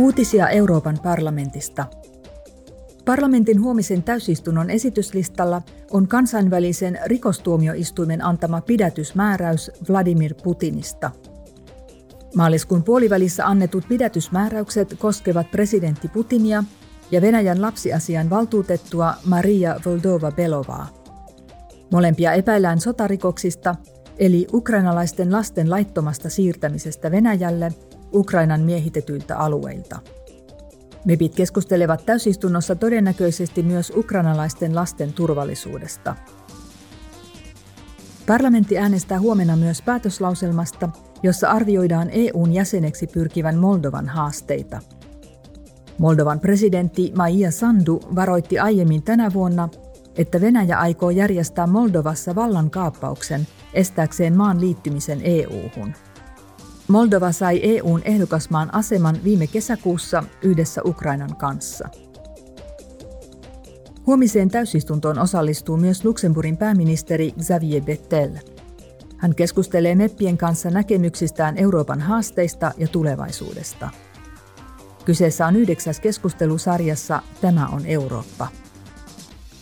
Uutisia Euroopan parlamentista. Parlamentin huomisen täysistunnon esityslistalla on kansainvälisen rikostuomioistuimen antama pidätysmääräys Vladimir Putinista. Maaliskuun puolivälissä annetut pidätysmääräykset koskevat presidentti Putinia ja Venäjän lapsiasian valtuutettua Maria Voldova-Belovaa. Molempia epäillään sotarikoksista, eli ukrainalaisten lasten laittomasta siirtämisestä Venäjälle Ukrainan miehitetyiltä alueilta. MEPit keskustelevat täysistunnossa todennäköisesti myös ukrainalaisten lasten turvallisuudesta. Parlamentti äänestää huomenna myös päätöslauselmasta, jossa arvioidaan EUn jäseneksi pyrkivän Moldovan haasteita. Moldovan presidentti Maija Sandu varoitti aiemmin tänä vuonna, että Venäjä aikoo järjestää Moldovassa vallankaappauksen estääkseen maan liittymisen EU-hun. Moldova sai EUn ehdokasmaan aseman viime kesäkuussa yhdessä Ukrainan kanssa. Huomiseen täysistuntoon osallistuu myös Luxemburgin pääministeri Xavier Bettel. Hän keskustelee meppien kanssa näkemyksistään Euroopan haasteista ja tulevaisuudesta. Kyseessä on yhdeksäs keskustelusarjassa Tämä on Eurooppa.